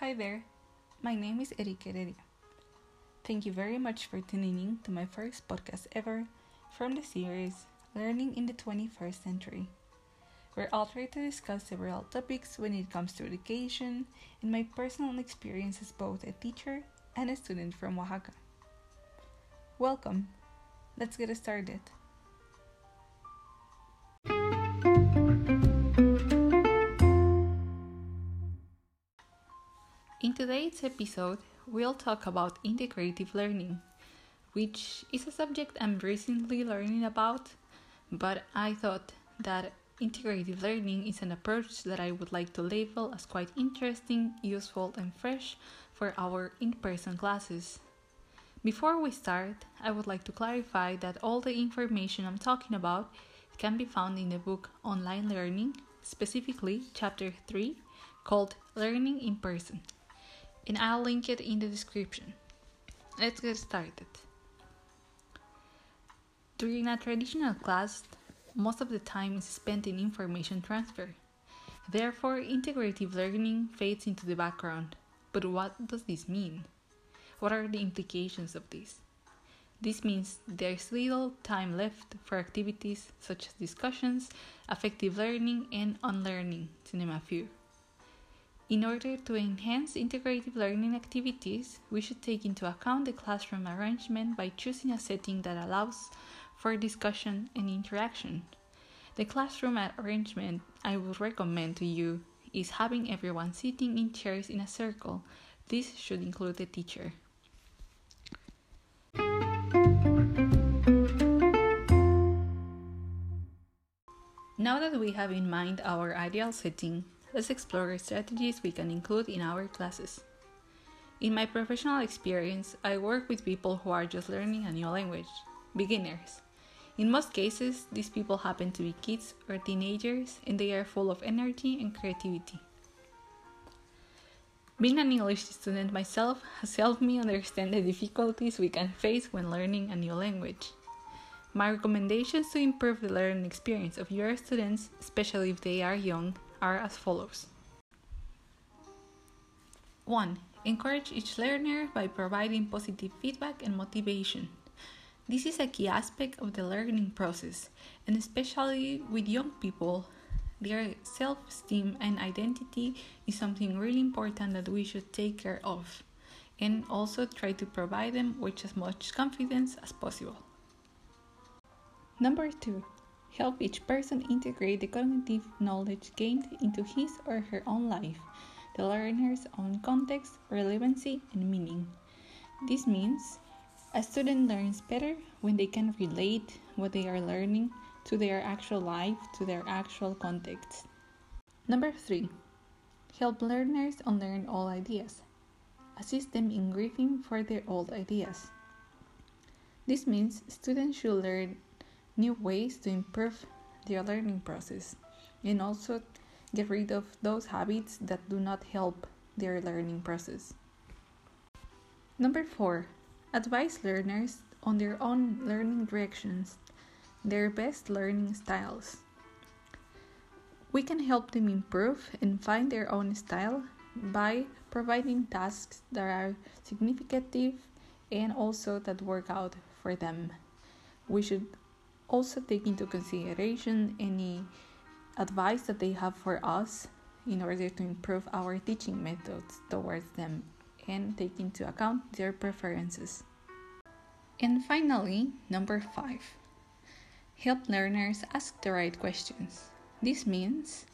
Hi there, my name is Erika Heredia. Thank you very much for tuning in to my first podcast ever from the series Learning in the 21st Century, where I'll try to discuss several topics when it comes to education and my personal experience as both a teacher and a student from Oaxaca. Welcome, let's get started. Today's episode, we'll talk about integrative learning, which is a subject I'm recently learning about, but I thought that integrative learning is an approach that I would like to label as quite interesting, useful, and fresh for our in person classes. Before we start, I would like to clarify that all the information I'm talking about can be found in the book Online Learning, specifically chapter 3 called Learning in Person and I'll link it in the description. Let's get started. During a traditional class, most of the time is spent in information transfer. Therefore, integrative learning fades into the background. But what does this mean? What are the implications of this? This means there's little time left for activities such as discussions, affective learning, and unlearning, to name a few. In order to enhance integrative learning activities, we should take into account the classroom arrangement by choosing a setting that allows for discussion and interaction. The classroom arrangement I would recommend to you is having everyone sitting in chairs in a circle. This should include the teacher. Now that we have in mind our ideal setting, let's explore strategies we can include in our classes. In my professional experience, I work with people who are just learning a new language, beginners. In most cases, these people happen to be kids or teenagers and they are full of energy and creativity. Being an English student myself has helped me understand the difficulties we can face when learning a new language. My recommendations to improve the learning experience of your students, especially if they are young, are as follows 1. Encourage each learner by providing positive feedback and motivation. This is a key aspect of the learning process, and especially with young people, their self esteem and identity is something really important that we should take care of, and also try to provide them with as much confidence as possible. Number two, help each person integrate the cognitive knowledge gained into his or her own life, the learner's own context, relevancy, and meaning. This means a student learns better when they can relate what they are learning to their actual life, to their actual context. Number three, help learners unlearn old ideas. Assist them in grieving for their old ideas. This means students should learn new ways to improve their learning process and also get rid of those habits that do not help their learning process. Number four, advise learners on their own learning directions, their best learning styles. We can help them improve and find their own style by providing tasks that are significant and also that work out for them. We should also take into consideration any advice that they have for us in order to improve our teaching methods towards them and take into account their preferences. And finally, number five, help learners ask the right questions. This means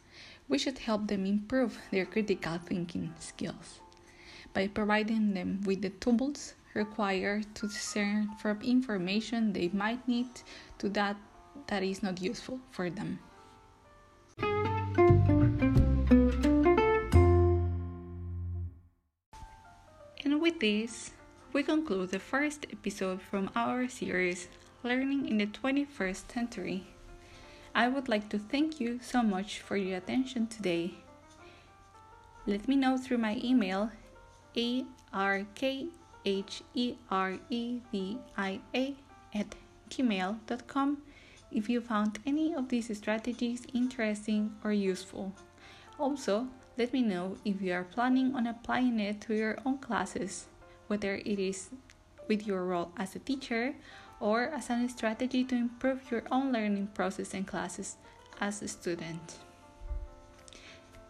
we should help them improve their critical thinking skills by providing them with the tools required to discern from information they might need to that that is not useful for them. And with this, we conclude the first episode from our series Learning in the 21st Century. I would like to thank you so much for your attention today. Let me know through my email ark H E R E V I A at gmail.com if you found any of these strategies interesting or useful. Also, Let me know if you are planning on applying it to your own classes, whether it is with your role as a teacher or as a strategy to improve your own learning process and classes as a student.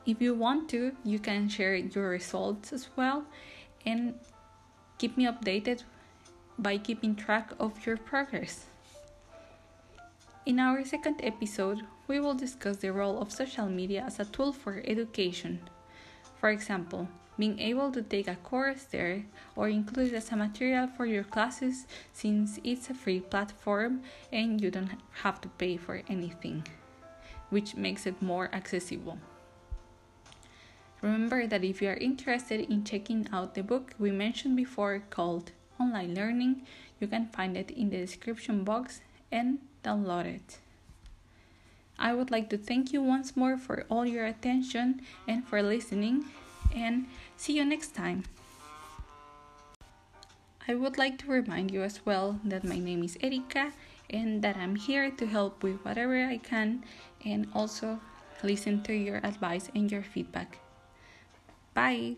If you want to, you can share your results as well and keep me updated by keeping track of your progress. In our second episode, we will discuss the role of social media as a tool for education. For example, being able to take a course there or include it as a material for your classes since it's a free platform and you don't have to pay for anything, which makes it more accessible. Remember that if you are interested in checking out the book we mentioned before called Online Learning, you can find it in the description box and download it. I would like to thank you once more for all your attention and for listening, and see you next time. I would like to remind you as well that my name is Erika and that I'm here to help with whatever I can and also listen to your advice and your feedback. Bye.